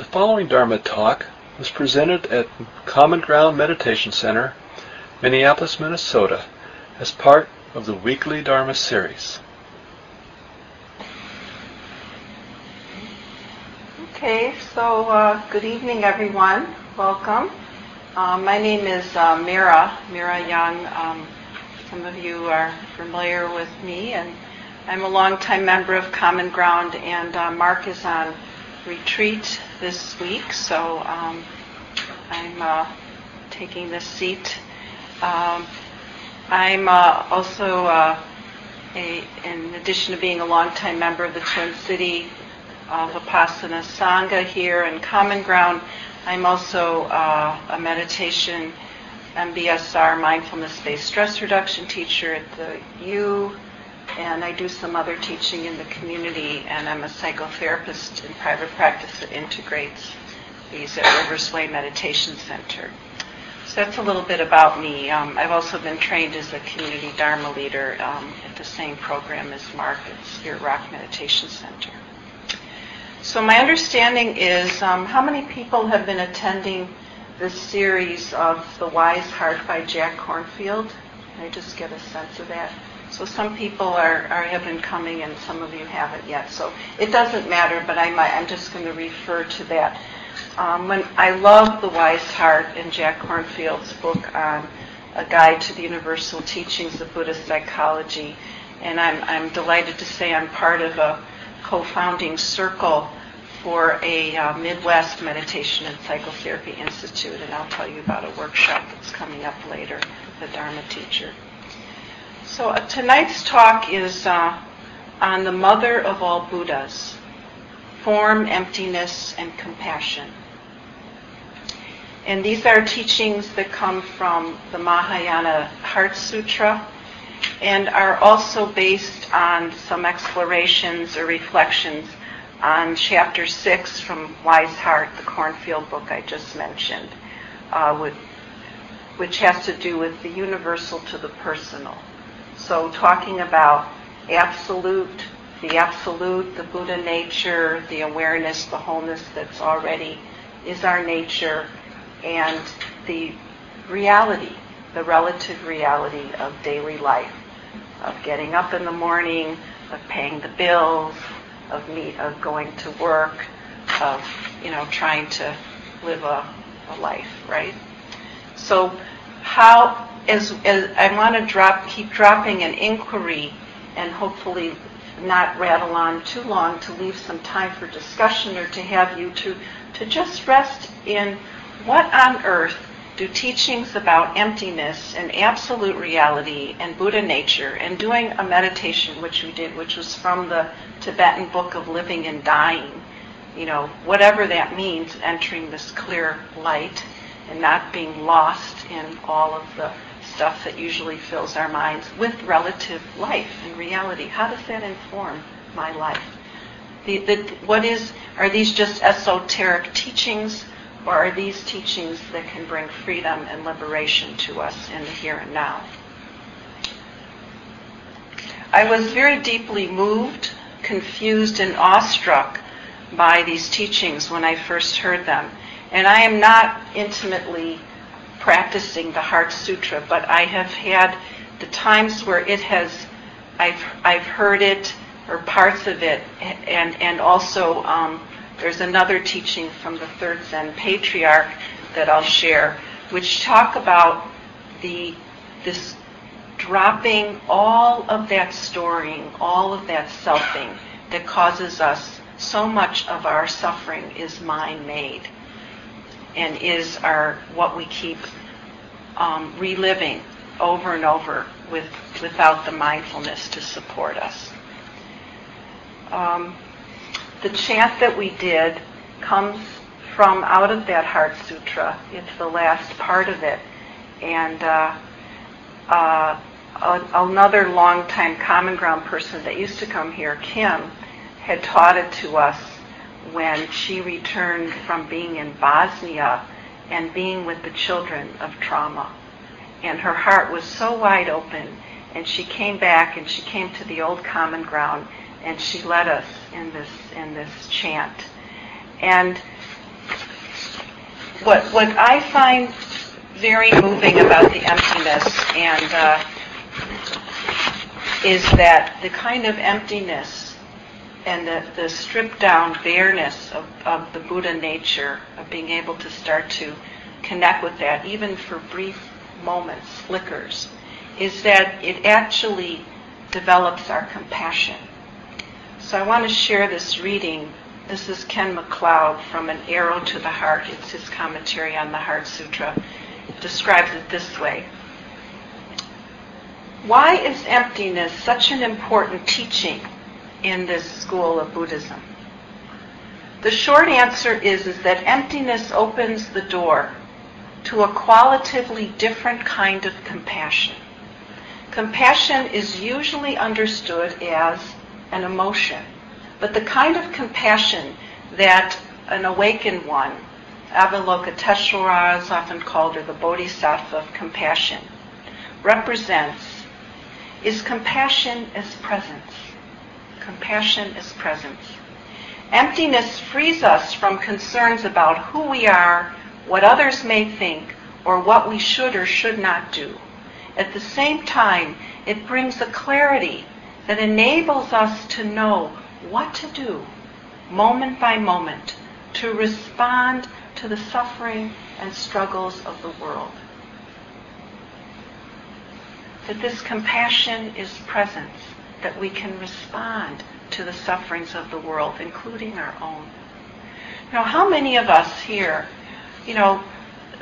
The following Dharma talk was presented at Common Ground Meditation Center, Minneapolis, Minnesota, as part of the weekly Dharma series. Okay, so uh, good evening, everyone. Welcome. Uh, my name is uh, Merra, Merra Young. Um, some of you are familiar with me, and I'm a longtime member of Common Ground, and uh, Mark is on retreat this week, so um, I'm uh, taking this seat. Um, I'm uh, also, uh, a, in addition to being a longtime member of the Twin City of Vipassana Sangha here in Common Ground, I'm also uh, a meditation MBSR mindfulness-based stress reduction teacher at the U and I do some other teaching in the community, and I'm a psychotherapist in private practice that integrates these at Rivers Way Meditation Center. So that's a little bit about me. Um, I've also been trained as a community Dharma leader um, at the same program as Mark at Spirit Rock Meditation Center. So my understanding is, um, how many people have been attending this series of The Wise Heart by Jack Kornfield? Can I just get a sense of that? So some people are, are have been coming and some of you haven't yet. So it doesn't matter, but I'm, I'm just going to refer to that. Um, when I love The Wise Heart in Jack Kornfield's book on a guide to the universal teachings of Buddhist psychology, and I'm, I'm delighted to say I'm part of a co-founding circle for a uh, Midwest Meditation and Psychotherapy Institute, and I'll tell you about a workshop that's coming up later a Dharma teacher. So uh, tonight's talk is uh, on the mother of all Buddhas, form, emptiness, and compassion. And these are teachings that come from the Mahayana Heart Sutra and are also based on some explorations or reflections on chapter 6 from Wise Heart, the Kornfield book I just mentioned, uh, with, which has to do with the universal to the personal. So talking about absolute, the absolute, the Buddha nature, the awareness, the wholeness that's already is our nature, and the reality, the relative reality of daily life, of getting up in the morning, of paying the bills, of me, of going to work, of you know trying to live a, a life, right? So how as, as I want to drop, keep dropping an inquiry and hopefully not rattle on too long to leave some time for discussion or to have you to, to just rest in what on earth do teachings about emptiness and absolute reality and Buddha nature and doing a meditation, which we did, which was from the Tibetan Book of Living and Dying, you know, whatever that means, entering this clear light and not being lost in all of the stuff that usually fills our minds with relative life and reality. How does that inform my life? The, the, what is, are these just esoteric teachings, or are these teachings that can bring freedom and liberation to us in the here and now? I was very deeply moved, confused, and awestruck by these teachings when I first heard them. And I am not intimately practicing the Heart Sutra, but I have had the times where it has, I've, I've heard it or parts of it, and, and also um, there's another teaching from the third Zen patriarch that I'll share, which talk about the this dropping all of that storing, all of that selfing that causes us so much of our suffering is mind made and is our what we keep um, reliving over and over with without the mindfulness to support us. Um, the chant that we did comes from out of that Heart Sutra. It's the last part of it, and uh, uh, another longtime Common Ground person that used to come here, Kim, had taught it to us when she returned from being in Bosnia and being with the children of trauma. And her heart was so wide open, and she came back and she came to the old common ground and she led us in this in this chant. And what what I find very moving about the emptiness and uh, is that the kind of emptiness and the, the stripped down bareness of, of the Buddha nature, of being able to start to connect with that, even for brief moments, flickers, is that it actually develops our compassion. So I want to share this reading. This is Ken McLeod from An Arrow to the Heart. It's his commentary on the Heart Sutra. It describes it this way. Why is emptiness such an important teaching in this school of Buddhism? The short answer is, is that emptiness opens the door to a qualitatively different kind of compassion. Compassion is usually understood as an emotion, but the kind of compassion that an awakened one, Avalokiteshvara is often called, or the Bodhisattva of compassion, represents is compassion as presence. Compassion is presence. Emptiness frees us from concerns about who we are, what others may think, or what we should or should not do. At the same time, it brings a clarity that enables us to know what to do moment by moment to respond to the suffering and struggles of the world that this compassion is presence, that we can respond to the sufferings of the world, including our own. Now, how many of us here, you know,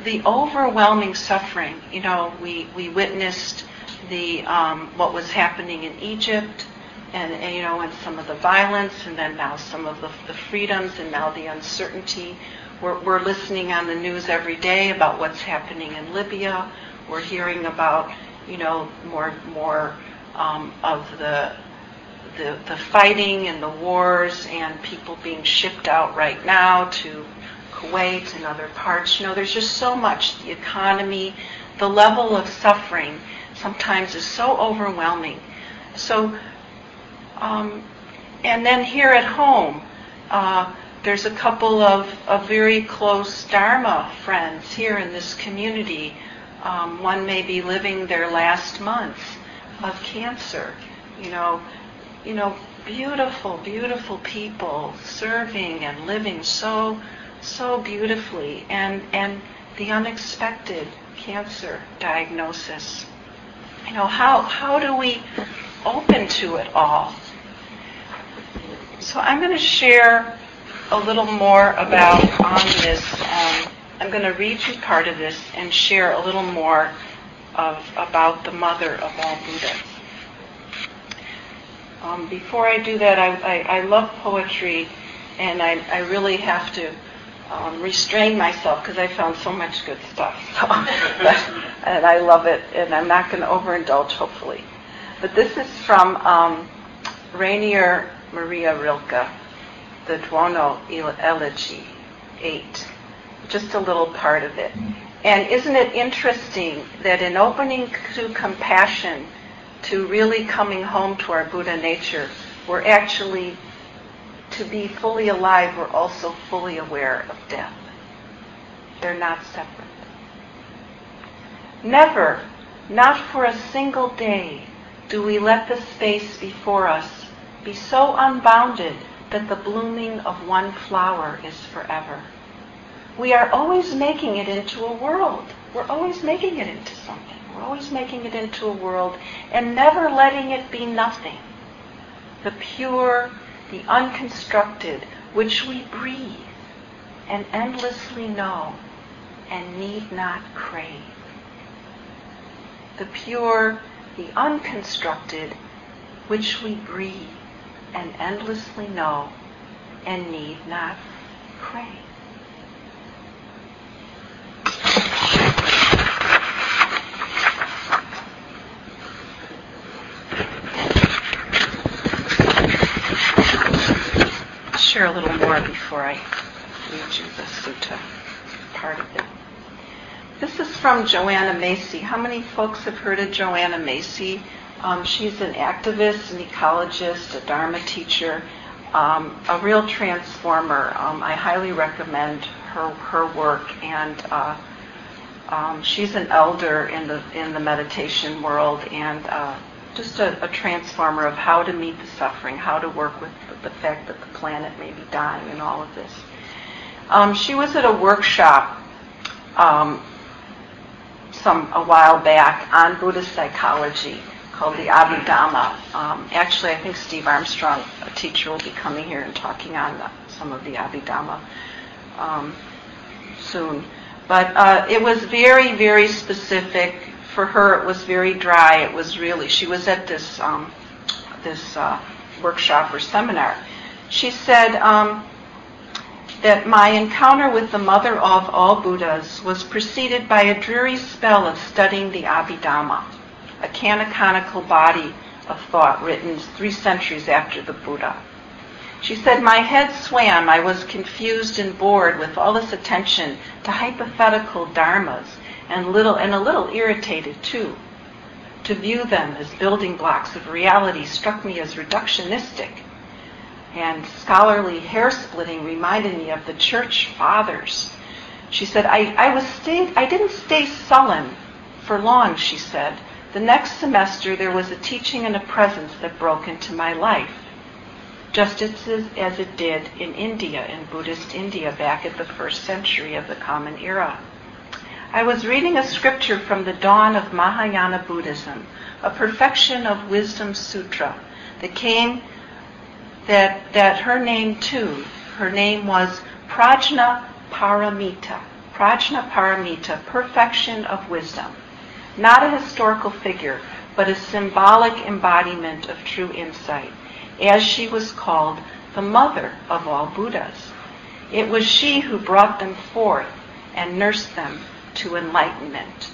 the overwhelming suffering, you know, we, we witnessed the um, what was happening in Egypt, and, and, you know, and some of the violence, and then now some of the, the freedoms, and now the uncertainty. We're, we're listening on the news every day about what's happening in Libya. We're hearing about you know, more more um, of the, the the fighting and the wars and people being shipped out right now to Kuwait and other parts. You know, there's just so much. The economy, the level of suffering sometimes is so overwhelming. So, um, and then here at home, uh, there's a couple of, of very close Dharma friends here in this community um, one may be living their last months of cancer. You know, you know, beautiful, beautiful people serving and living so, so beautifully, and and the unexpected cancer diagnosis. You know, how how do we open to it all? So I'm going to share a little more about on this. Um, I'm going to read you part of this and share a little more of, about the mother of all Buddhas. Um, before I do that, I, I, I love poetry, and I, I really have to um, restrain myself because I found so much good stuff. and I love it, and I'm not going to overindulge, hopefully. But this is from um, Rainer Maria Rilke, the Duino Elegy 8 just a little part of it. And isn't it interesting that in opening to compassion, to really coming home to our Buddha nature, we're actually, to be fully alive, we're also fully aware of death. They're not separate. Never, not for a single day, do we let the space before us be so unbounded that the blooming of one flower is forever we are always making it into a world. We're always making it into something. We're always making it into a world and never letting it be nothing. The pure, the unconstructed, which we breathe and endlessly know and need not crave. The pure, the unconstructed, which we breathe and endlessly know and need not crave. Share a little more before I read you the sutta part of it. This is from Joanna Macy. How many folks have heard of Joanna Macy? Um, she's an activist, an ecologist, a Dharma teacher, um, a real transformer. Um, I highly recommend her her work, and uh, um, she's an elder in the in the meditation world, and uh, just a, a, transformer of how to meet the suffering, how to work with the, the fact that the planet may be dying, and all of this. Um, she was at a workshop um, some a while back on Buddhist psychology called the Abhidhamma. Um, actually, I think Steve Armstrong, a teacher, will be coming here and talking on the, some of the Abhidhamma um, soon. But uh, it was very, very specific. For her, it was very dry. It was really. She was at this um, this uh, workshop or seminar. She said um, that my encounter with the mother of all Buddhas was preceded by a dreary spell of studying the Abhidhamma a canonical body of thought written three centuries after the Buddha. She said, My head swam. I was confused and bored with all this attention to hypothetical dharmas and, little, and a little irritated too. To view them as building blocks of reality struck me as reductionistic. And scholarly hair splitting reminded me of the church fathers. She said, I, I, was stay, I didn't stay sullen for long, she said. The next semester, there was a teaching and a presence that broke into my life, just as, as it did in India, in Buddhist India, back at the first century of the Common Era. I was reading a scripture from the dawn of Mahayana Buddhism, a perfection of wisdom sutra that came that that her name too, her name was Prajna Paramita. Prajna Paramita, perfection of wisdom not a historical figure, but a symbolic embodiment of true insight, as she was called the mother of all Buddhas. It was she who brought them forth and nursed them to enlightenment.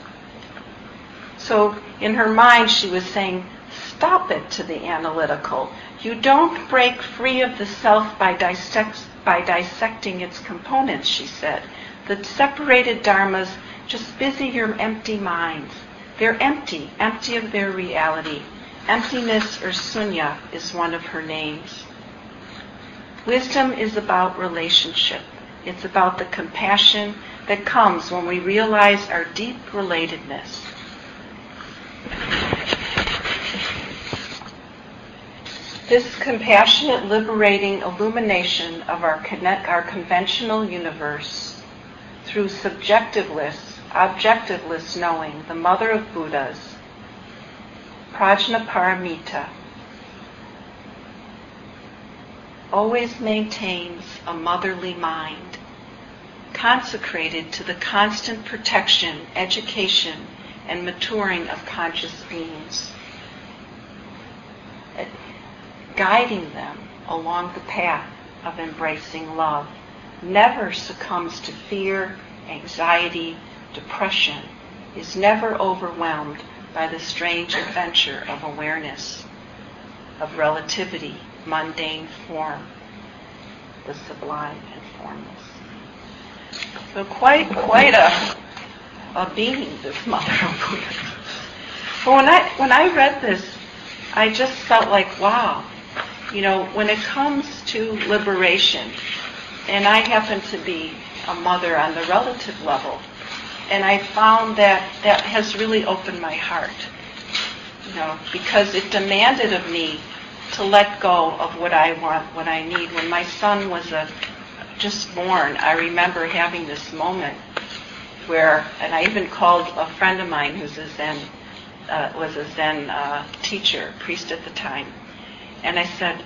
So in her mind, she was saying, stop it to the analytical. You don't break free of the self by, dissect, by dissecting its components, she said. The separated dharmas just busy your empty minds. They're empty, empty of their reality. Emptiness or sunya is one of her names. Wisdom is about relationship. It's about the compassion that comes when we realize our deep relatedness. This compassionate, liberating illumination of our, connect, our conventional universe through subjectiveness objectiveless knowing, the mother of Buddhas, Prajnaparamita, always maintains a motherly mind, consecrated to the constant protection, education, and maturing of conscious beings, guiding them along the path of embracing love, never succumbs to fear, anxiety, depression is never overwhelmed by the strange adventure of awareness, of relativity, mundane form, the sublime and formless. So quite, quite a, a being, this Mother of Buddha. But when I, when I read this, I just felt like, wow, you know, when it comes to liberation, and I happen to be a mother on the relative level, and I found that that has really opened my heart. You know, because it demanded of me to let go of what I want, what I need. When my son was a, just born, I remember having this moment where, and I even called a friend of mine who's a Zen, uh, was a Zen uh, teacher, priest at the time, and I said,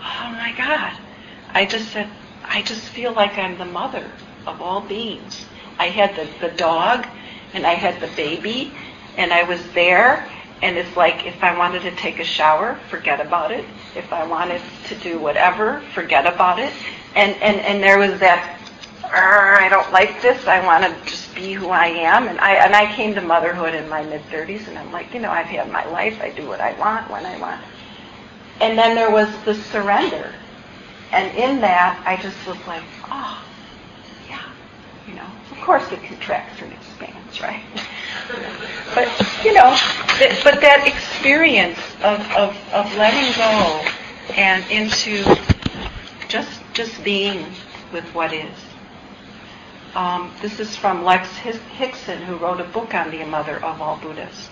"Oh my God!" I just said, "I just feel like I'm the mother of all beings." I had the, the dog and I had the baby and I was there and it's like if I wanted to take a shower, forget about it. If I wanted to do whatever, forget about it. And and, and there was that I don't like this. I want to just be who I am. And I and I came to motherhood in my mid 30s, and I'm like, you know, I've had my life. I do what I want when I want. And then there was the surrender, and in that, I just was like, oh, yeah, you know, of course it contracts and expands, right? but, you know, th- but that experience of, of, of letting go and into just, just being with what is. Um, this is from Lex Hixon, who wrote a book on the mother of all Buddhas.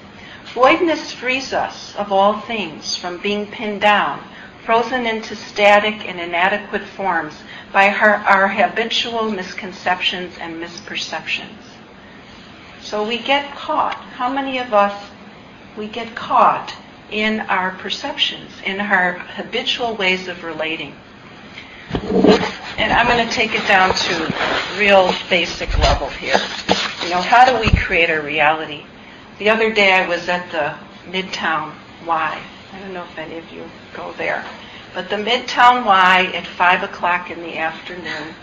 Voidness frees us of all things from being pinned down, frozen into static and inadequate forms by our, our habitual misconceptions and misperceptions. So we get caught. How many of us, we get caught in our perceptions, in our habitual ways of relating? And I'm going to take it down to real basic level here. You know, how do we create our reality? The other day I was at the Midtown Y. I don't know if any of you go there. But the Midtown Y at 5 o'clock in the afternoon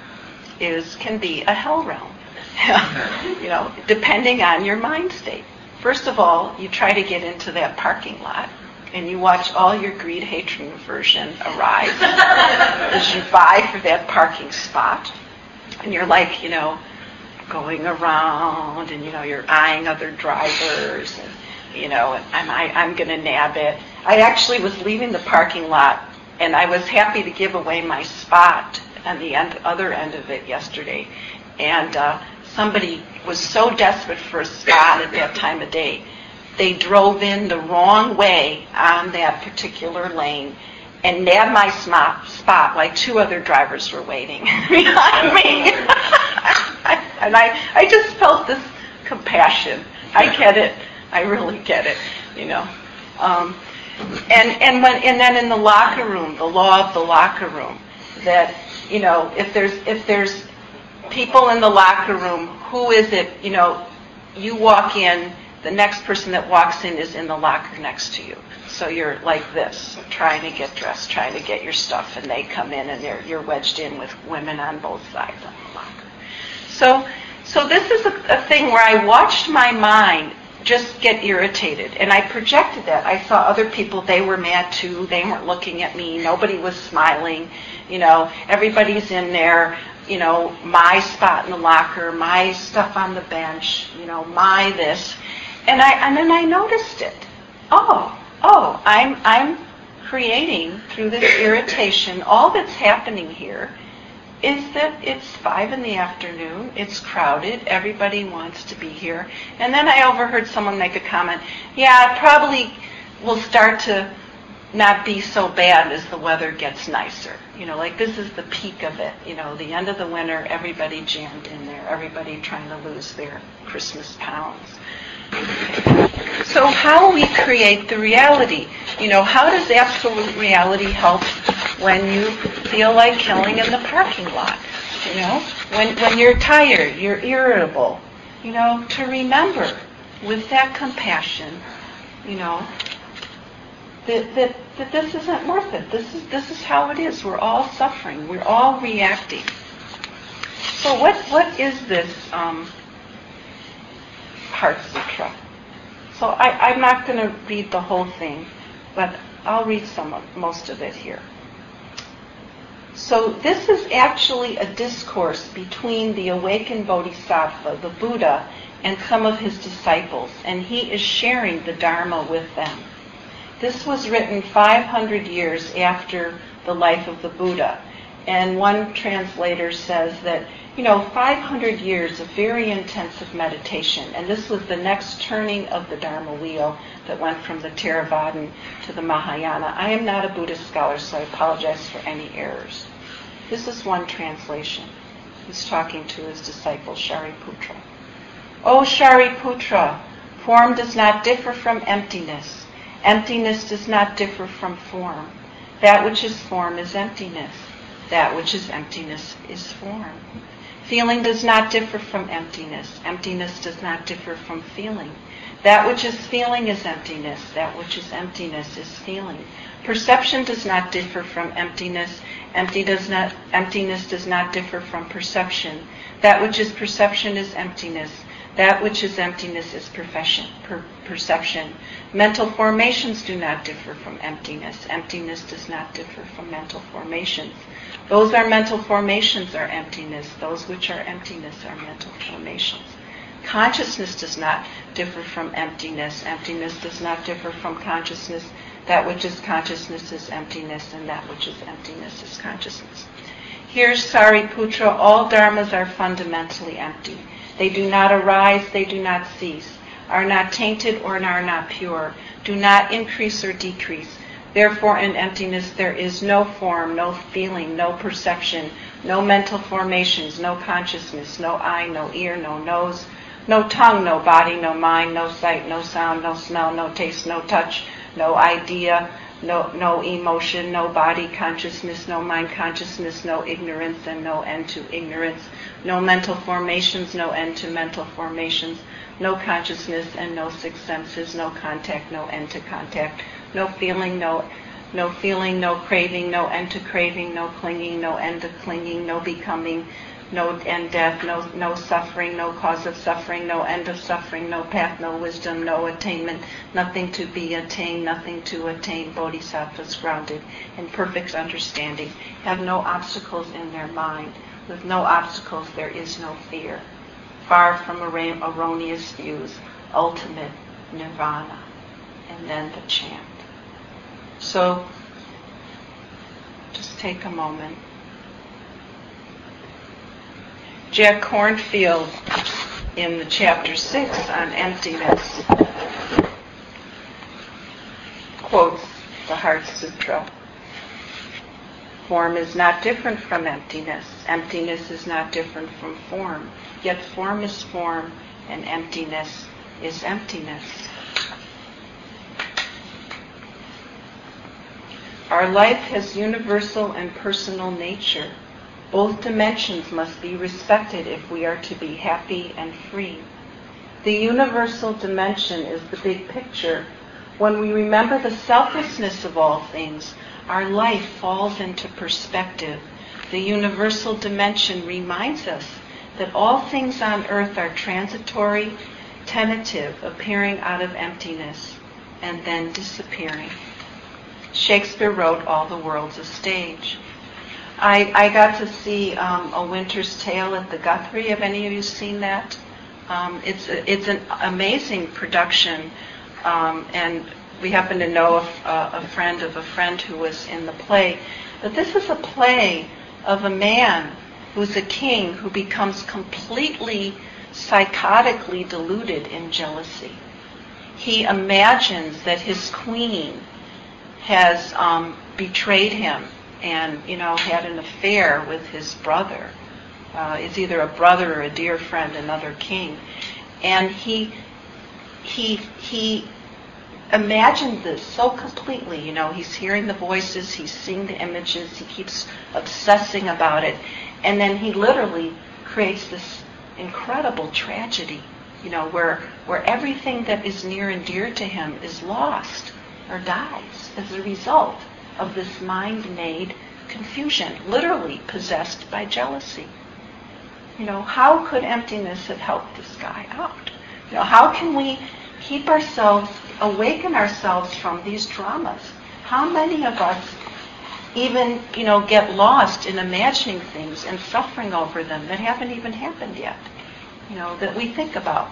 is can be a hell realm. you know, depending on your mind state. First of all, you try to get into that parking lot and you watch all your greed, hatred, and aversion arise as you vie for that parking spot. And you're like, you know, going around and, you know, you're eyeing other drivers and, you know, and I'm, I, I'm going to nab it. I actually was leaving the parking lot and I was happy to give away my spot on the end, other end of it yesterday. And uh, somebody was so desperate for a spot at that time of day, they drove in the wrong way on that particular lane and nabbed my spot while two other drivers were waiting behind me. and I, I just felt this compassion. I get it. I really get it. You know. Um, and and when and then in the locker room, the law of the locker room, that you know if there's if there's people in the locker room, who is it? You know, you walk in, the next person that walks in is in the locker next to you. So you're like this, trying to get dressed, trying to get your stuff, and they come in and you're wedged in with women on both sides of the locker. So, so this is a, a thing where I watched my mind just get irritated. And I projected that. I saw other people, they were mad too. They weren't looking at me. Nobody was smiling. You know, everybody's in there, you know, my spot in the locker, my stuff on the bench, you know, my this. And I and then I noticed it. Oh, oh, I'm I'm creating through this irritation all that's happening here is that it's five in the afternoon, it's crowded, everybody wants to be here. And then I overheard someone make a comment, yeah, probably will start to not be so bad as the weather gets nicer. You know, like this is the peak of it. You know, the end of the winter, everybody jammed in there, everybody trying to lose their Christmas pounds. So how we create the reality? You know, how does absolute reality help when you feel like killing in the parking lot? You know, when when you're tired, you're irritable. You know, to remember with that compassion, you know, that, that, this isn't worth it. This is this is how it is. We're all suffering. We're all reacting. So what what is this um, Heart Sutra? So I, I'm not going to read the whole thing, but I'll read some of most of it here. So this is actually a discourse between the awakened Bodhisattva, the Buddha, and some of his disciples, and he is sharing the Dharma with them. This was written 500 years after the life of the Buddha, and one translator says that you know, 500 years of very intensive meditation, and this was the next turning of the Dharma wheel that went from the Theravadan to the Mahayana. I am not a Buddhist scholar, so I apologize for any errors. This is one translation. He's talking to his disciple Shariputra. O Shariputra, form does not differ from emptiness. Emptiness does not differ from form. That which is form is emptiness. That which is emptiness is form. Feeling does not differ from emptiness. Emptiness does not differ from feeling. That which is feeling is emptiness. That which is emptiness is feeling. Perception does not differ from emptiness. Empty does not, emptiness does not differ from perception. That which is perception is emptiness. That which is emptiness is per, perception. Mental formations do not differ from emptiness. Emptiness does not differ from mental formations. Those are mental formations are emptiness. Those which are emptiness are mental formations. Consciousness does not differ from emptiness. Emptiness does not differ from consciousness. That which is consciousness is emptiness, and that which is emptiness is consciousness. Here, Sariputra, all dharmas are fundamentally empty. They do not arise, they do not cease, are not tainted or are not pure, do not increase or decrease. Therefore, in emptiness there is no form, no feeling, no perception, no mental formations, no consciousness, no eye, no ear, no nose, no tongue, no body, no mind, no sight, no sound, no smell, no taste, no touch, no idea, no, no emotion, no body consciousness, no mind consciousness, no ignorance, and no end to ignorance, no mental formations, no end to mental formations, no consciousness and no six senses, no contact, no end to contact, no feeling, no no feeling, no craving, no end to craving, no clinging, no end to clinging, no becoming, no end death, no, no suffering, no cause of suffering, no end of suffering, no path, no wisdom, no attainment, nothing to be attained, nothing to attain. Bodhisattvas grounded in perfect understanding have no obstacles in their mind. With no obstacles, there is no fear. Far from erroneous views, ultimate nirvana. And then the chant. So, just take a moment. Jack Kornfield in the chapter 6 on emptiness quotes the Heart Sutra. Form is not different from emptiness. Emptiness is not different from form. Yet form is form and emptiness is emptiness. Our life has universal and personal nature. Both dimensions must be respected if we are to be happy and free. The universal dimension is the big picture. When we remember the selflessness of all things, our life falls into perspective. The universal dimension reminds us that all things on earth are transitory, tentative, appearing out of emptiness, and then disappearing. Shakespeare wrote All the World's a Stage. I, I got to see um, A Winter's Tale at the Guthrie. Have any of you seen that? Um, it's, it's an amazing production, um, and we happen to know a, a friend of a friend who was in the play. But this is a play of a man who's a king who becomes completely psychotically deluded in jealousy. He imagines that his queen has um, betrayed him and you know had an affair with his brother. Uh, is either a brother or a dear friend, another king, and he he he imagined this so completely. You know, he's hearing the voices, he's seeing the images, he keeps obsessing about it, and then he literally creates this incredible tragedy. You know, where where everything that is near and dear to him is lost or dies as a result of this mind-made confusion, literally possessed by jealousy. You know, how could emptiness have helped this guy out? You know, how can we keep ourselves, awaken ourselves from these dramas? How many of us even, you know, get lost in imagining things and suffering over them that haven't even happened yet? You know, that we think about.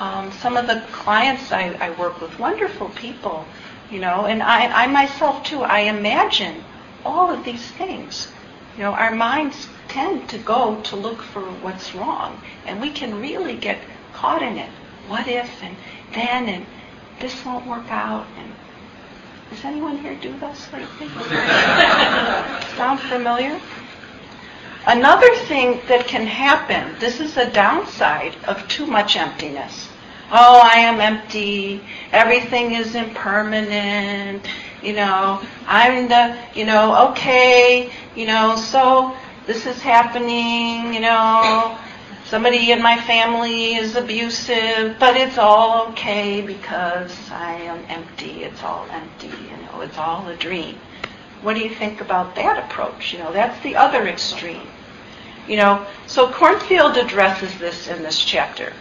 Um, some of the clients I, I work with, wonderful people, you know, and I, I myself too, I imagine all of these things. You know, our minds tend to go to look for what's wrong, and we can really get caught in it. What if, and then, and this won't work out, and does anyone here do this sort of thing? Sound familiar? Another thing that can happen, this is a downside of too much emptiness. Oh, I am empty. Everything is impermanent. You know, I'm the, you know, okay, you know, so this is happening, you know, somebody in my family is abusive, but it's all okay because I am empty. It's all empty, you know, it's all a dream. What do you think about that approach? You know, that's the other extreme. You know, so Kornfield addresses this in this chapter.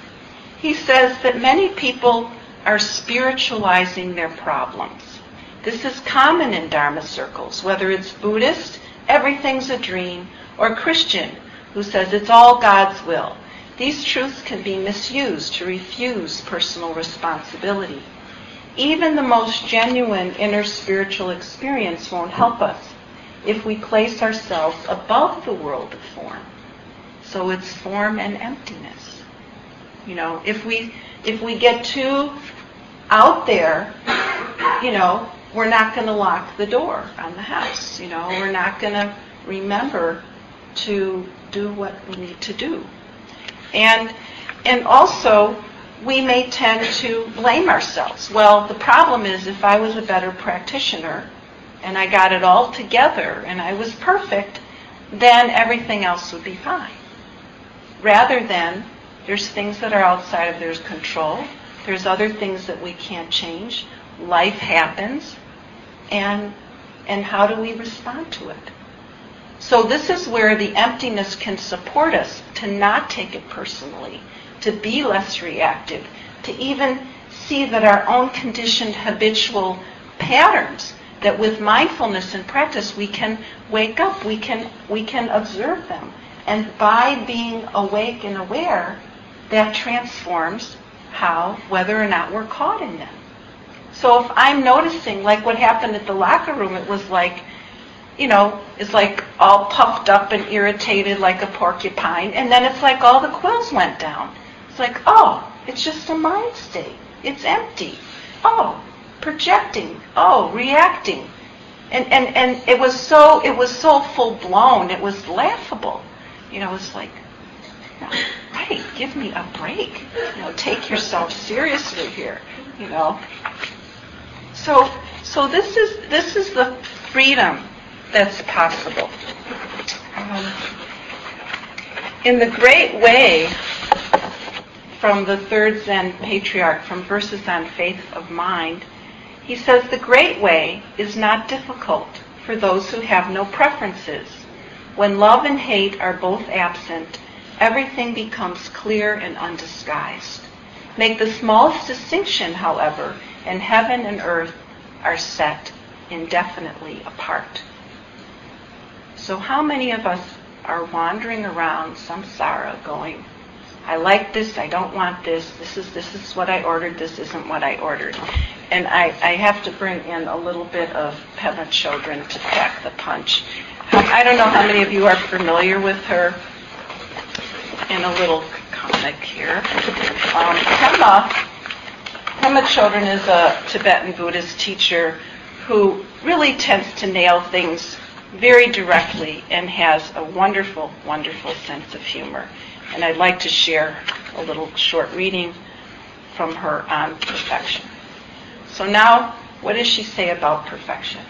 He says that many people are spiritualizing their problems. This is common in Dharma circles, whether it's Buddhist, everything's a dream, or Christian, who says it's all God's will. These truths can be misused to refuse personal responsibility. Even the most genuine inner spiritual experience won't help us. if we place ourselves above the world of form. So it's form and emptiness. You know, if we if we get too out there, you know, we're not going to lock the door on the house. You know, we're not going to remember to do what we need to do. And and also we may tend to blame ourselves. Well, the problem is if I was a better practitioner and I got it all together and I was perfect, then everything else would be fine. Rather than there's things that are outside of their control. There's other things that we can't change. Life happens. And and how do we respond to it? So this is where the emptiness can support us to not take it personally, to be less reactive, to even see that our own conditioned habitual patterns that with mindfulness and practice we can wake up, we can we can observe them. And by being awake and aware, that transforms how whether or not we're caught in them. So if I'm noticing like what happened at the locker room, it was like you know, is like all puffed up and irritated like a porcupine, and then it's like all the quills went down. It's like, oh, it's just a mind state. It's empty. Oh, projecting. Oh, reacting. And and and it was so it was so full blown. It was laughable. You know, it's like, right, give me a break. You know, take yourself seriously here. You know. So so this is this is the freedom that's possible. Um, in the great way from the third Zen patriarch from verses on faith of mind, he says the great way is not difficult for those who have no preferences. When love and hate are both absent, everything becomes clear and undisguised. Make the smallest distinction, however, and heaven and earth are set indefinitely apart. So how many of us are wandering around samsara going, I like this, I don't want this, this is this is what I ordered, this isn't what I ordered. And I, I have to bring in a little bit of Pema Chodron to pack the punch. I don't know how many of you are familiar with her in a little comic here. Um, Pema, Pema is a Tibetan Buddhist teacher who really tends to nail things very directly and has a wonderful, wonderful sense of humor. And I'd like to share a little short reading from her on perfection. So now, what does she say about perfection?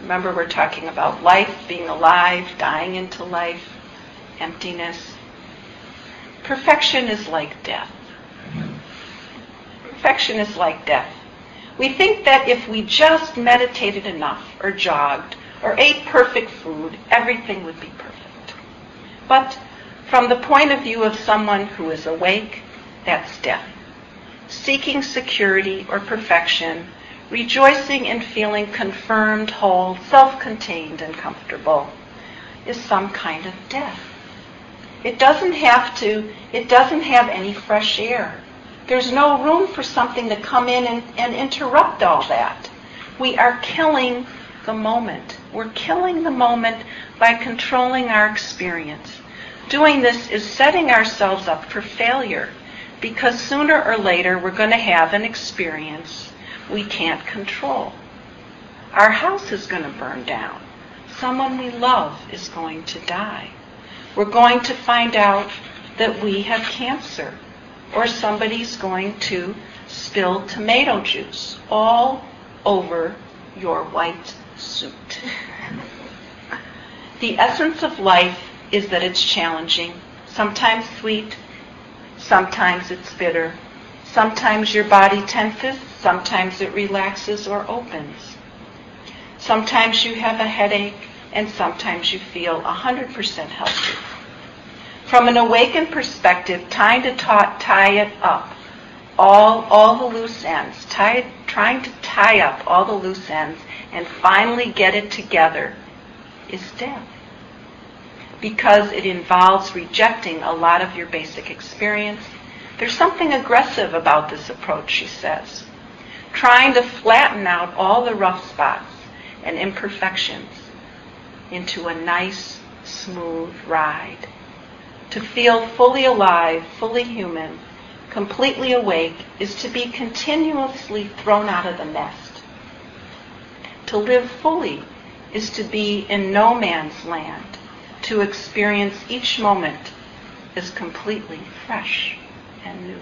Remember, we're talking about life, being alive, dying into life, emptiness. Perfection is like death. Perfection is like death. We think that if we just meditated enough or jogged or ate perfect food, everything would be perfect. But from the point of view of someone who is awake, that's death. Seeking security or perfection, rejoicing in feeling confirmed, whole, self-contained, and comfortable, is some kind of death. It doesn't have to, it doesn't have any fresh air. There's no room for something to come in and, and interrupt all that. We are killing the moment. We're killing the moment by controlling our experience. Doing this is setting ourselves up for failure because sooner or later we're going to have an experience we can't control. Our house is going to burn down. Someone we love is going to die. We're going to find out that we have cancer or somebody's going to spill tomato juice all over your white suit. the essence of life is that it's challenging, sometimes sweet, sometimes it's bitter. Sometimes your body tenses, sometimes it relaxes or opens. Sometimes you have a headache, and sometimes you feel 100% healthy. From an awakened perspective, trying to ta- tie it up, all, all the loose ends, tie, trying to tie up all the loose ends and finally get it together is death. Because it involves rejecting a lot of your basic experience. There's something aggressive about this approach, she says. Trying to flatten out all the rough spots and imperfections into a nice, smooth ride. To feel fully alive, fully human, completely awake is to be continuously thrown out of the nest. To live fully is to be in no man's land, to experience each moment as completely fresh and new.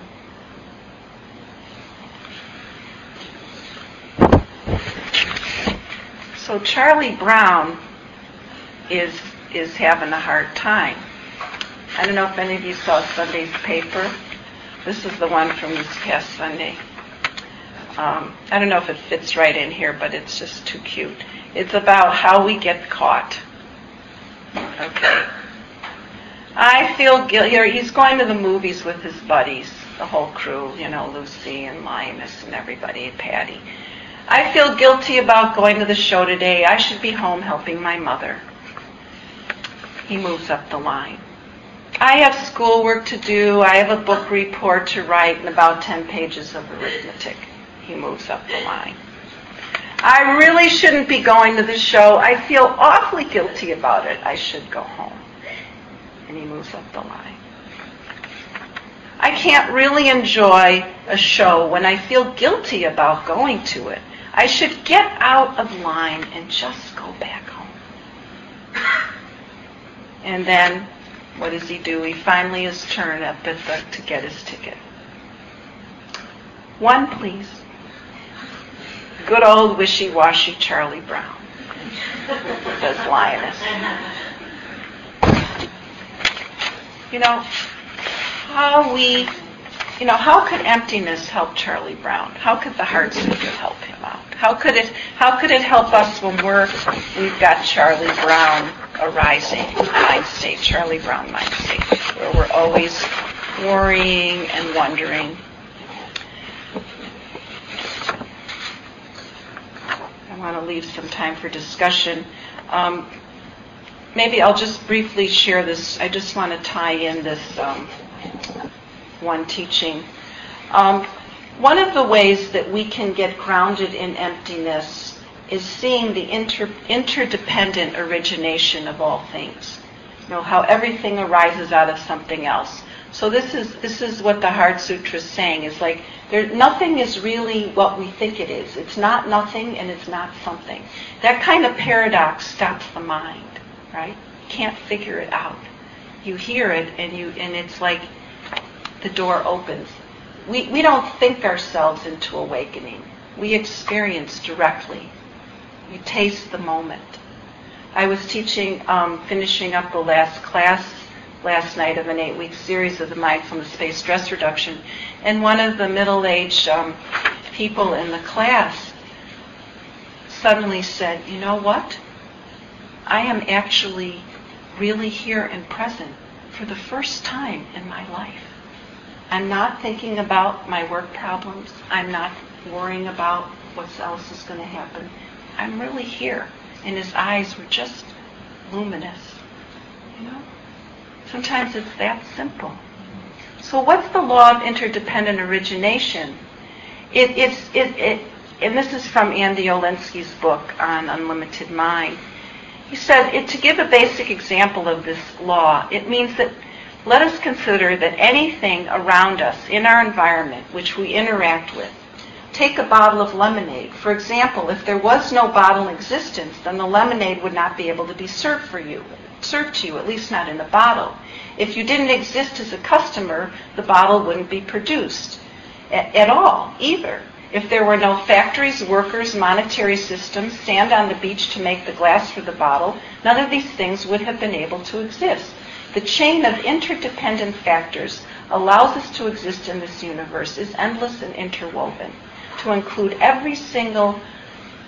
So Charlie Brown is is having a hard time. I don't know if any of you saw Sunday's paper. This is the one from this past Sunday. Um, I don't know if it fits right in here, but it's just too cute. It's about how we get caught. Okay. I feel guilty. He's going to the movies with his buddies, the whole crew, you know, Lucy and Linus and everybody, Patty. I feel guilty about going to the show today. I should be home helping my mother. He moves up the line. I have schoolwork to do. I have a book report to write and about 10 pages of arithmetic. He moves up the line. I really shouldn't be going to the show. I feel awfully guilty about it. I should go home. And he moves up the line. I can't really enjoy a show when I feel guilty about going to it. I should get out of line and just go back home. And then, what does he do? He finally is turned up at the, to get his ticket. One, please. Good old wishy-washy Charlie Brown, says Linus. You know, how we, you know, how could emptiness help Charlie Brown? How could the heart sutra help him out? How could it, how could it help us when we're, we've got Charlie Brown arising mind state, Charlie Brown mind state, where we're always worrying and wondering I want to leave some time for discussion. Um, maybe I'll just briefly share this. I just want to tie in this um, one teaching. Um, one of the ways that we can get grounded in emptiness is seeing the inter- interdependent origination of all things. You know, how everything arises out of something else. So this is this is what the Heart Sutra is saying. Is like there, nothing is really what we think it is. It's not nothing and it's not something. That kind of paradox stops the mind, right? You can't figure it out. You hear it and you and it's like the door opens. We we don't think ourselves into awakening. We experience directly. You taste the moment. I was teaching, um, finishing up the last class last night of an eight-week series of the mindfulness-based stress reduction, and one of the middle-aged um, people in the class suddenly said, "You know what? I am actually really here and present for the first time in my life. I'm not thinking about my work problems. I'm not worrying about what else is going to happen. I'm really here." And his eyes were just luminous. You know? Sometimes it's that simple. So what's the law of interdependent origination? It, it's, it, it, and this is from Andy Olendzki's book on unlimited mind. He said, it, to give a basic example of this law, it means that let us consider that anything around us in our environment which we interact with, take a bottle of lemonade. For example, if there was no bottle in existence, then the lemonade would not be able to be served for you served to you, at least not in a bottle. If you didn't exist as a customer, the bottle wouldn't be produced at, at all either. If there were no factories, workers, monetary systems, sand on the beach to make the glass for the bottle, none of these things would have been able to exist. The chain of interdependent factors allows us to exist in this universe is endless and interwoven to include every single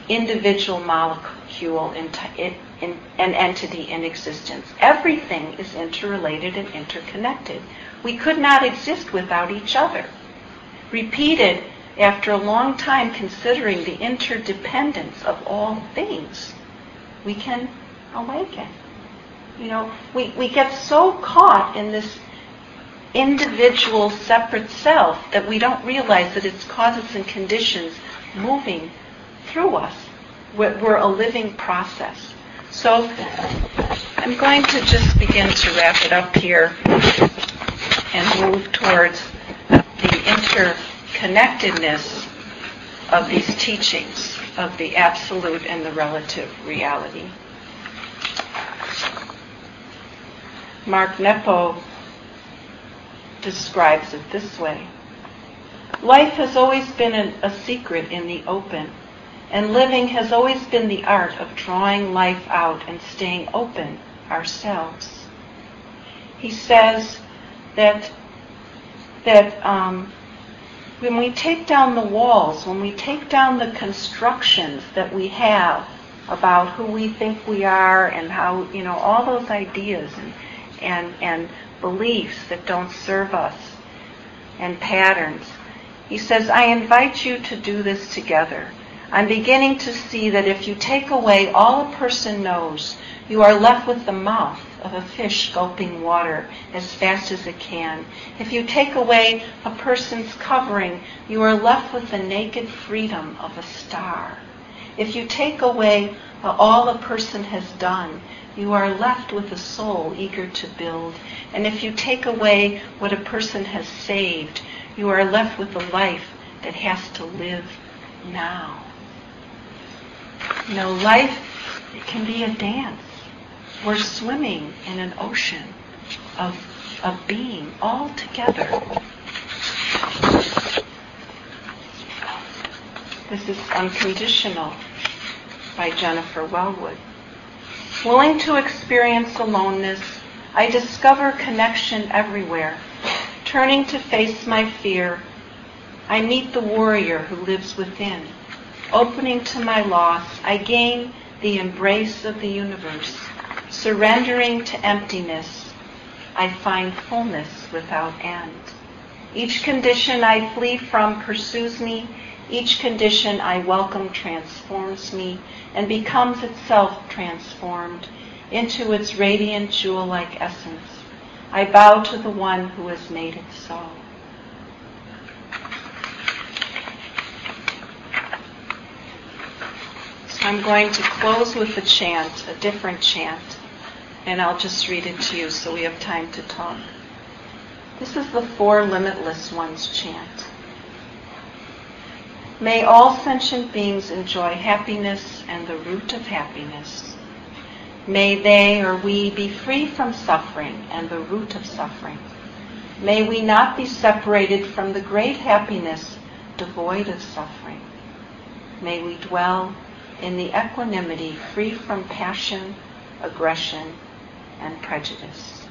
individual molecule in, in, in, an entity in existence. Everything is interrelated and interconnected. We could not exist without each other. Repeated after a long time considering the interdependence of all things, we can awaken. You know, we, we get so caught in this individual separate self that we don't realize that it's causes and conditions moving through us. We're a living process. So I'm going to just begin to wrap it up here and move towards the interconnectedness of these teachings of the absolute and the relative reality. Mark Nepo describes it this way. Life has always been a, a secret in the open, and living has always been the art of drawing life out and staying open ourselves. He says that that um, when we take down the walls, when we take down the constructions that we have about who we think we are and how you know all those ideas and and and beliefs that don't serve us and patterns. He says, I invite you to do this together. I'm beginning to see that if you take away all a person knows, you are left with the mouth of a fish gulping water as fast as it can. If you take away a person's covering, you are left with the naked freedom of a star. If you take away all a person has done, you are left with a soul eager to build. And if you take away what a person has saved, you are left with a life that has to live now. You know, life can be a dance. We're swimming in an ocean of, of being all together. This is Unconditional by Jennifer Welwood. Willing to experience aloneness, I discover connection everywhere. Turning to face my fear, I meet the warrior who lives within. Opening to my loss, I gain the embrace of the universe. Surrendering to emptiness, I find fullness without end. Each condition I flee from pursues me. Each condition I welcome transforms me and becomes itself transformed into its radiant jewel-like essence. I bow to the one who has made it so. So I'm going to close with a chant, a different chant, and I'll just read it to you so we have time to talk. This is the Four Limitless Ones chant. May all sentient beings enjoy happiness and the root of happiness. May they or we be free from suffering and the root of suffering. May we not be separated from the great happiness devoid of suffering. May we dwell in the equanimity free from passion, aggression, and prejudice.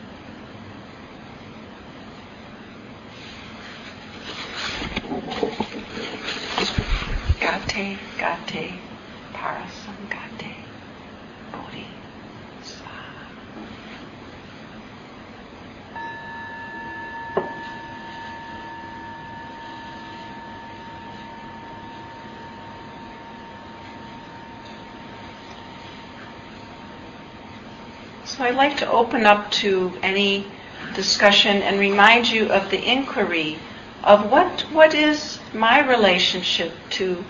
Gate, gate, parasamgate, So I'd like to open up to any discussion and remind you of the inquiry of what what is my relationship to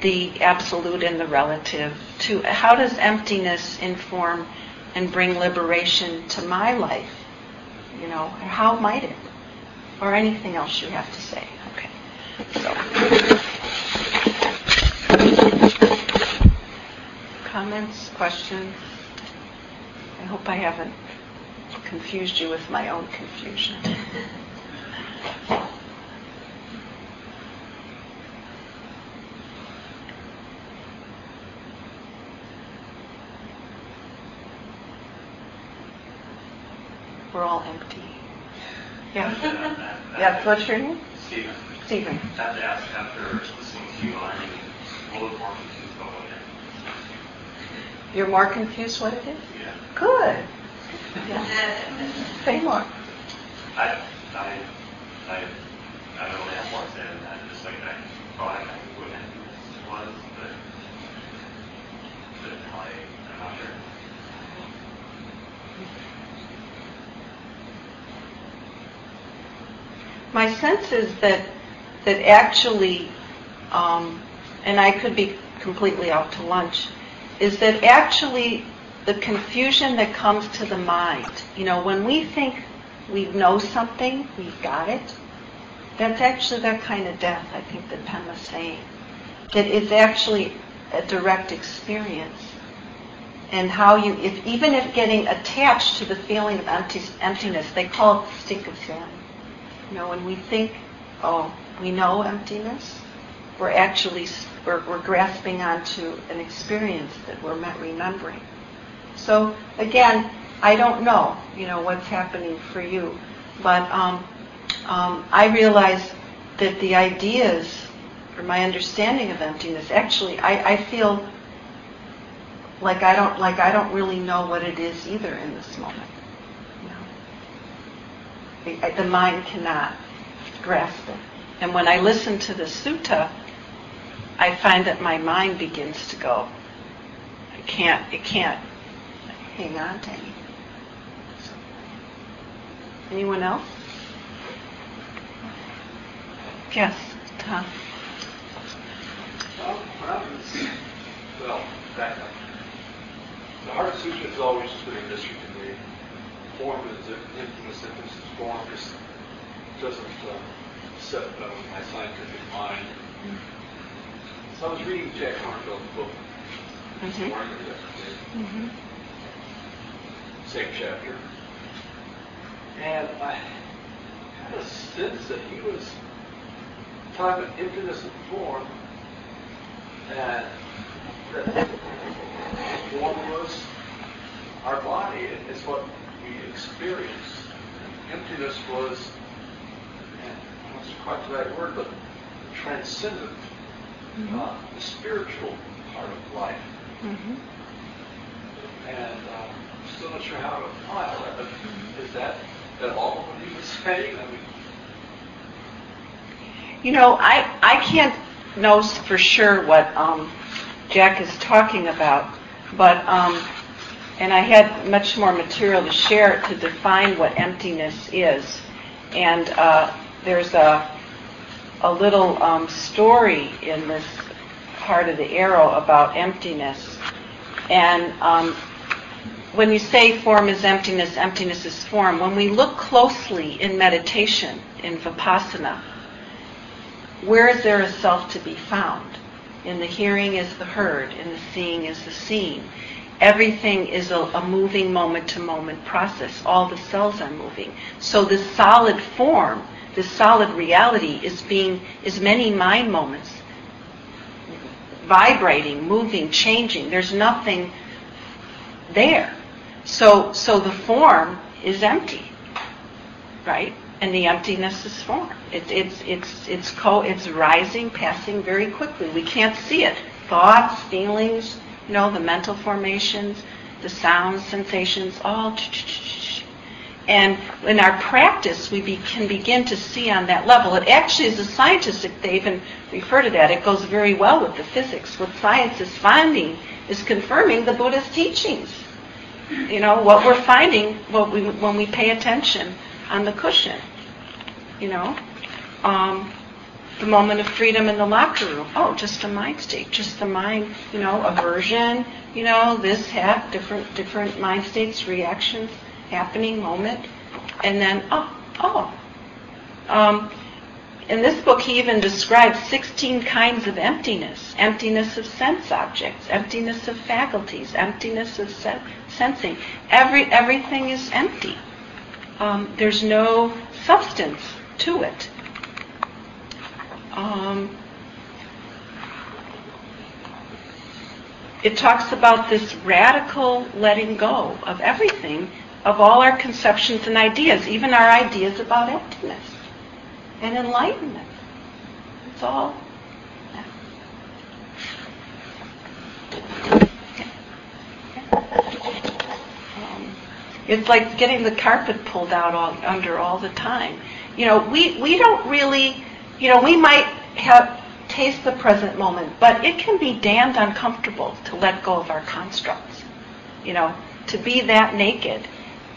the absolute and the relative? To how does emptiness inform and bring liberation to my life? You know how might it? Or anything else you have to say. Okay. So. Comments questions hope i haven't confused you with my own confusion we're all empty. Yeah. yeah, what's your name? Stephen. Stephen. I have to ask after listening to you, I'm a little more confused about what it You're more confused what it is? Is. Yeah. Good. Yeah. Say more. I, I, I, I don't really have more to say than that. Just like I thought I knew what was, but, but I, I'm not sure. My sense is that that actually, um, and I could be completely out to lunch, is that actually the confusion that comes to the mind, you know, when we think we know something, we've got it, that's actually that kind of death, I think that Penn was saying. That it's actually a direct experience. And how you, if even if getting attached to the feeling of empty, emptiness, they call it the stink of Zen. You know, when we think, oh, we know emptiness, we're actually we're, we're grasping onto an experience that we're remembering. So again, I don't know, you know, what's happening for you, but um, um, I realize that the ideas or my understanding of emptiness, actually, I, I feel like I don't like I don't really know what it is either in this moment. You know? the, the mind cannot grasp it. And when I listen to the sutta, I find that my mind begins to go. I can't. It can't hang on anything. Anyone else? Yes, Tom. Well, when I was, well, back up. The Heart Sutra has always been a mystery to me. Form is emptiness, emptiness form, just doesn't uh, set uh, my scientific mind. So I was reading Jack Kornfield's book this Mhm. morning or yesterday, Mm-hmm. Same chapter, and I had a sense that he was talking about emptiness of form, and that form was our body. is what we experience. Emptiness was, and know quite the right word, but transcendent, uh, the spiritual part of life. Mm-hmm. And um, I'm still not sure how to apply that, but is that at all what he was saying? I mean, You know, I, I can't know for sure what um, Jack is talking about, but um, and I had much more material to share to define what emptiness is. And uh, there's a a little um, story in this part of the arrow about emptiness. And um, when you say form is emptiness, emptiness is form, when we look closely in meditation, in vipassana, where is there a self to be found? In the hearing is the heard, in the seeing is the seen. Everything is a, a moving moment to moment process. All the cells are moving. So the solid form, the solid reality is being, is many mind moments vibrating, moving, changing. There's nothing there. So, so the form is empty, right? And the emptiness is form. It, it's, it's, it's, co, it's rising, passing very quickly. We can't see it. Thoughts, feelings, you know, the mental formations, the sounds, sensations, all. And in our practice, we be, can begin to see on that level. It actually, as a scientist, they even refer to that. It goes very well with the physics. What science is finding is confirming the Buddha's teachings. You know, what we're finding what we, when we pay attention on the cushion. You know, um, the moment of freedom in the locker room. Oh, just a mind state, just the mind. You know, aversion. You know, this have different different mind states, reactions happening, moment, and then oh, oh. Um, in this book, he even describes 16 kinds of emptiness emptiness of sense objects, emptiness of faculties, emptiness of se- sensing. Every, everything is empty. Um, there's no substance to it. Um, it talks about this radical letting go of everything, of all our conceptions and ideas, even our ideas about emptiness and enlightenment. It's all. It's like getting the carpet pulled out all, under all the time. You know, we, we don't really, you know, we might have taste the present moment, but it can be damned uncomfortable to let go of our constructs. You know, to be that naked.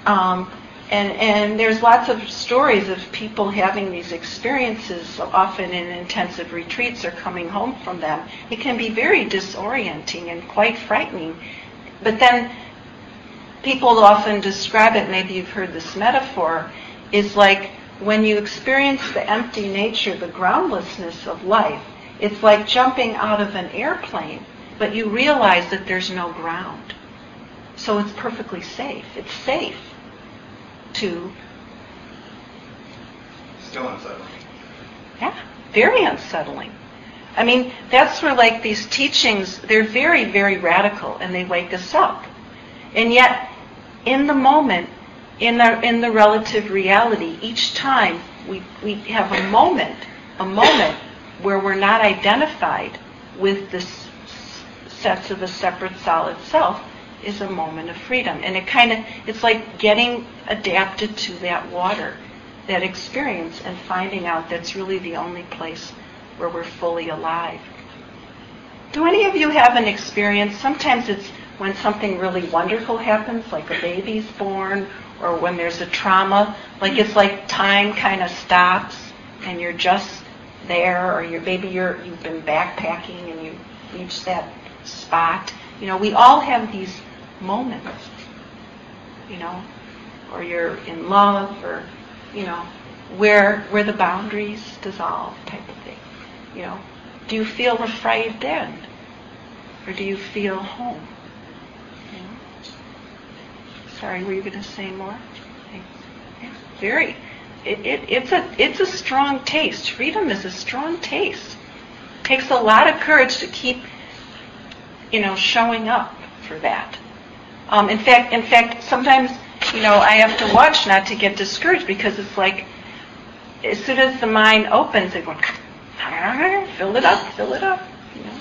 Um, And, and there's lots of stories of people having these experiences, often in intensive retreats or coming home from them. It can be very disorienting and quite frightening. But then people often describe it, maybe you've heard this metaphor, is like when you experience the empty nature, the groundlessness of life, it's like jumping out of an airplane, but you realize that there's no ground. So it's perfectly safe. It's safe to. Still unsettling. Yeah, very unsettling. I mean, that's where like these teachings, they're very, very radical and they wake us up. And yet, in the moment, in the, in the relative reality, each time we, we have a moment, a moment where we're not identified with this sense of a separate solid self is a moment of freedom. And it kind of, it's like getting adapted to that water, that experience, and finding out that's really the only place where we're fully alive. Do any of you have an experience? Sometimes it's when something really wonderful happens, like a baby's born, or when there's a trauma, like it's like time kind of stops and you're just there, or you're, maybe you're, you've been backpacking and you reach that spot. You know, we all have these moments, you know, or you're in love, or, you know, where, where the boundaries dissolve type of thing. You know, do you feel afraid then? Or do you feel home? You know? Sorry, were you going to say more? Very. It, it, it's a it's a strong taste. Freedom is a strong taste. It takes a lot of courage to keep, you know, showing up for that. Um, in fact, in fact, sometimes you know I have to watch not to get discouraged because it's like as soon as the mind opens, it goes fill it up, fill it up. You know?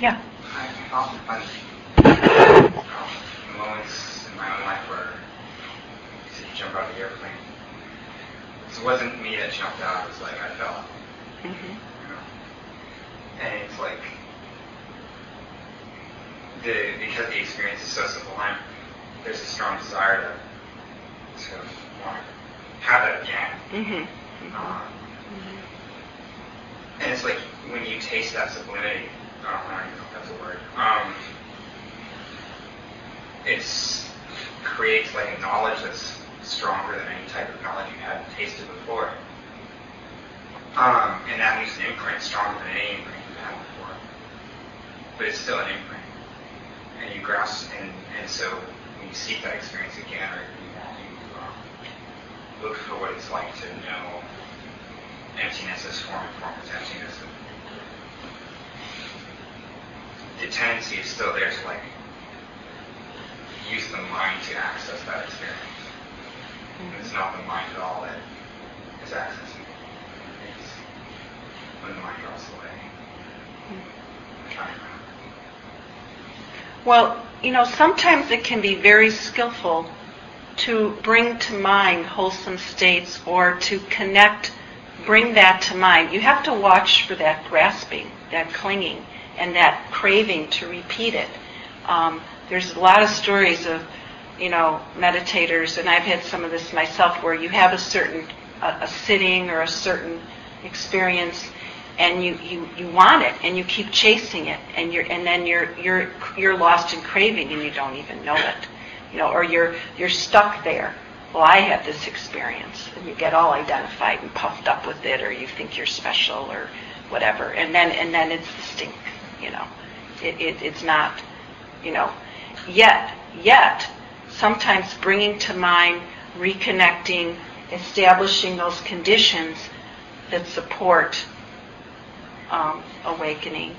Yeah. I often find moments in my own life where you said you jump out of the airplane. It wasn't me that jumped out, it was like I fell. Mm-hmm. You know? And it's like the because the experience is so sublime, there's a strong desire to to want to have that again. Mm-hmm. Um, and it's like when you taste that sublimity, I don't know if that's a word. Um, it's creates like a knowledge that's stronger than any type of knowledge you hadn't tasted before. Um, and that leaves an imprint stronger than any imprint you've had before. But it's still an imprint. And you grasp, and, and so when you seek that experience again, or you, you um, look for what it's like to know emptiness as form and form as emptiness. The tendency is still there to like use the mind to access that experience. And it's not the mind at all that is accessing it. It's when the mind drops away. To Well, you know, sometimes it can be very skillful to bring to mind wholesome states or to connect, bring that to mind. You have to watch for that grasping, that clinging, and that craving to repeat it. Um, there's a lot of stories of, you know, meditators, and I've had some of this myself, where you have a certain a, a sitting or a certain experience, and you, you, you want it and you keep chasing it and you're and then you're you're you're lost in craving and you don't even know it. You know or you're you're stuck there. Well i had this experience and you get all identified and puffed up with it or you think you're special or whatever. And then and then it's the stink you know. It, it it's not you know. Yet yet sometimes bringing to mind reconnecting establishing those conditions that support um, awakening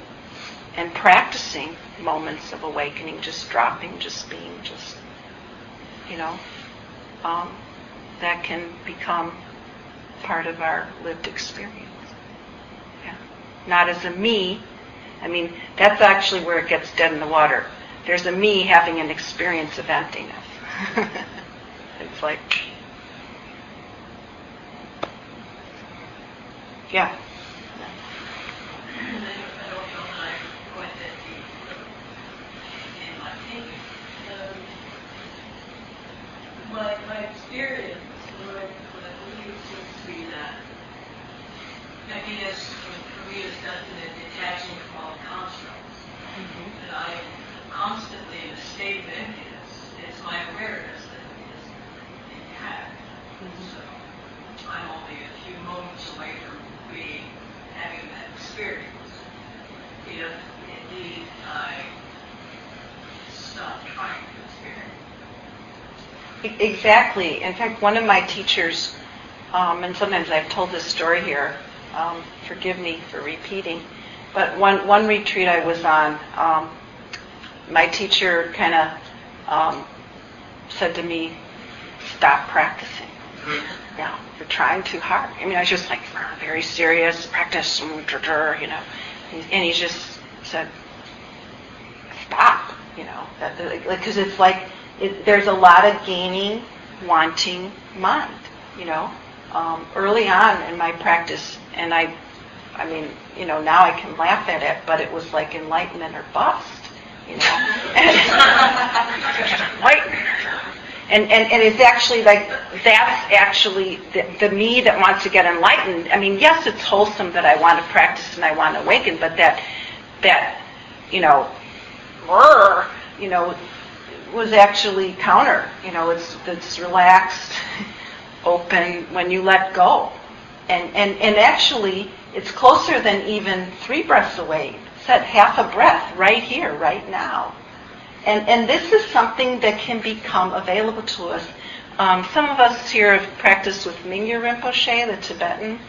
and practicing moments of awakening, just dropping, just being, just, you know, um, that can become part of our lived experience. Yeah. Not as a me. I mean, that's actually where it gets dead in the water. There's a me having an experience of emptiness. it's like, yeah. And I I don't know how I'm going that deep, but in my experience, what I, I to be that emptiness for me is nothing than detaching from all constructs. And I am constantly in a state of emptiness. It's my awareness that is intact. So I'm only a few moments away from being having that experience. If indeed I stop trying to experience. E- Exactly. In fact, one of my teachers, um, and sometimes I've told this story here, um, forgive me for repeating, but one, one retreat I was on, um, my teacher kind of um, said to me, stop practicing. Yeah, you're trying too hard. I mean, I was just like very serious, practice, mm, you know. And he just said, stop, you know, because it's like it, there's a lot of gaining, wanting mind, you know. Um, early on in my practice, and I, I mean, you know, now I can laugh at it, but it was like enlightenment or bust, you know. enlightenment. And, and, and it's actually like, that's actually the, the me that wants to get enlightened. I mean, yes, it's wholesome that I want to practice and I want to awaken, but that, that, you know, you know, was actually counter. You know, it's, it's relaxed, open when you let go. And, and, and actually, it's closer than even three breaths away. Said half a breath right here, right now. And, and this is something that can become available to us. Um, some of us here have practiced with Mingyur Rinpoche, the Tibetan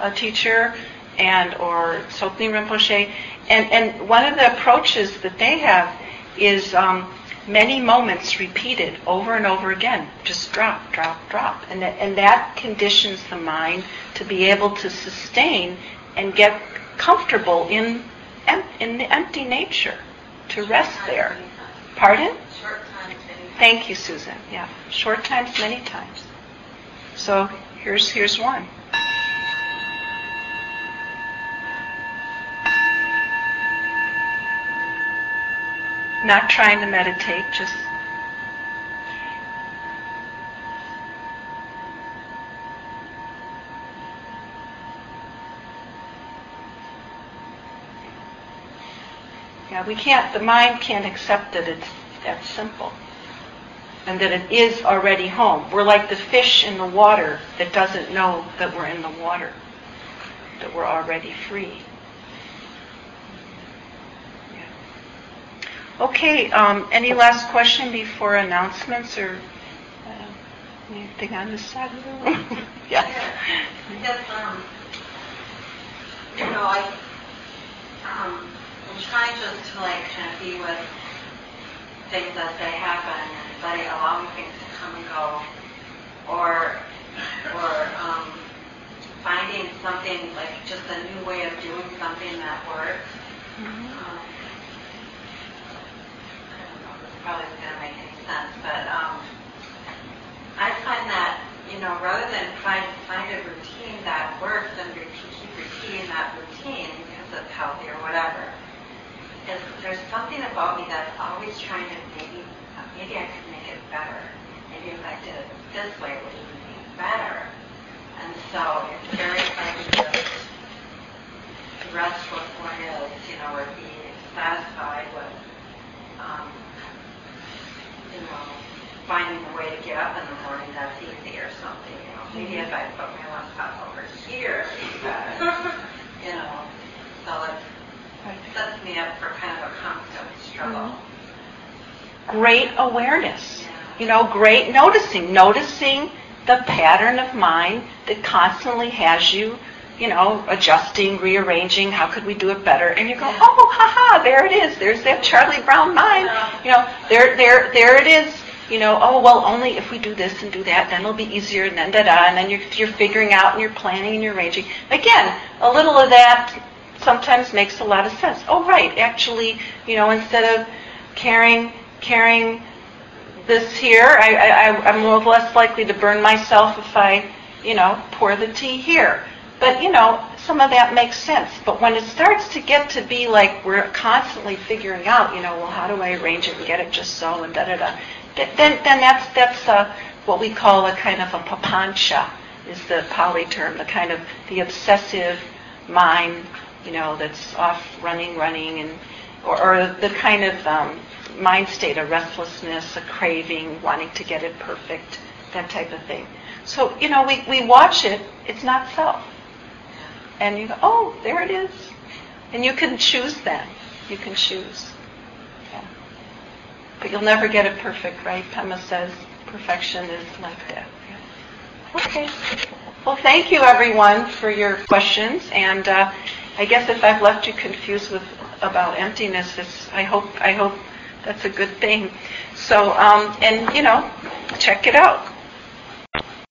uh, teacher, and or Tsoknyi Rinpoche. And, and one of the approaches that they have is um, many moments repeated over and over again. Just drop, drop, drop. And that, and that conditions the mind to be able to sustain and get comfortable in, em- in the empty nature, to rest there. Pardon? Thank you, Susan. Yeah, short times, many times. So here's here's one. Not trying to meditate, just yeah. We can't. The mind can't accept that it's that simple and that it is already home. We're like the fish in the water that doesn't know that we're in the water, that we're already free. Okay, um, any last question before announcements or uh, anything on this side of the room? yes. Yes, um, you know, I, um, I'm trying just to like kind of be with things as they happen and letting allowing things to come and go, or or um, finding something like just a new way of doing something that works. Um, I don't know if this probably isn't going to make any sense, but um, I find that you know rather than trying to find a routine that works and repeat, keep repeating that routine because it's healthy or whatever is there's something about me that's always trying to maybe maybe I could make it better. Maybe if I did it this way, it would even be better. And so it's very hard to just rest with what is, you know, or be satisfied with, um, you know, finding a way to get up in the morning that's easy or something. You know, maybe if I put my laptop over here, better. you know, so it sets me up for kind of a constant struggle. Mm-hmm. Great awareness. You know, great noticing. Noticing the pattern of mind that constantly has you, you know, adjusting, rearranging, how could we do it better? And you go, oh, haha, there it is. There's that Charlie Brown mind. You know, there, there, there it is. You know, oh, well, only if we do this and do that, then it'll be easier, and then da-da, and then you're, you're figuring out and you're planning and you're arranging. Again, a little of that sometimes makes a lot of sense. Oh, right, actually, you know, instead of carrying, carrying this here, I, I, I'm less likely to burn myself if I, you know, pour the tea here. But, you know, some of that makes sense. But when it starts to get to be like we're constantly figuring out, you know, well, how do I arrange it and get it just so and da da da, then, then that's, that's, uh, what we call a kind of a papancha is the Pali term, the kind of the obsessive mind, you know, that's off running, running, and or, or the kind of um, mind state, a restlessness, a craving, wanting to get it perfect, that type of thing. So, you know, we, we watch it, it's not self. And you go, oh, there it is. And you can choose then. You can choose. Yeah. But you'll never get it perfect, right? Pema says perfection is like that. Yeah. Okay. Well, thank you everyone for your questions. And uh, I guess if I've left you confused with about emptiness, it's, I hope I hope that's a good thing. So, um, and you know, check it out.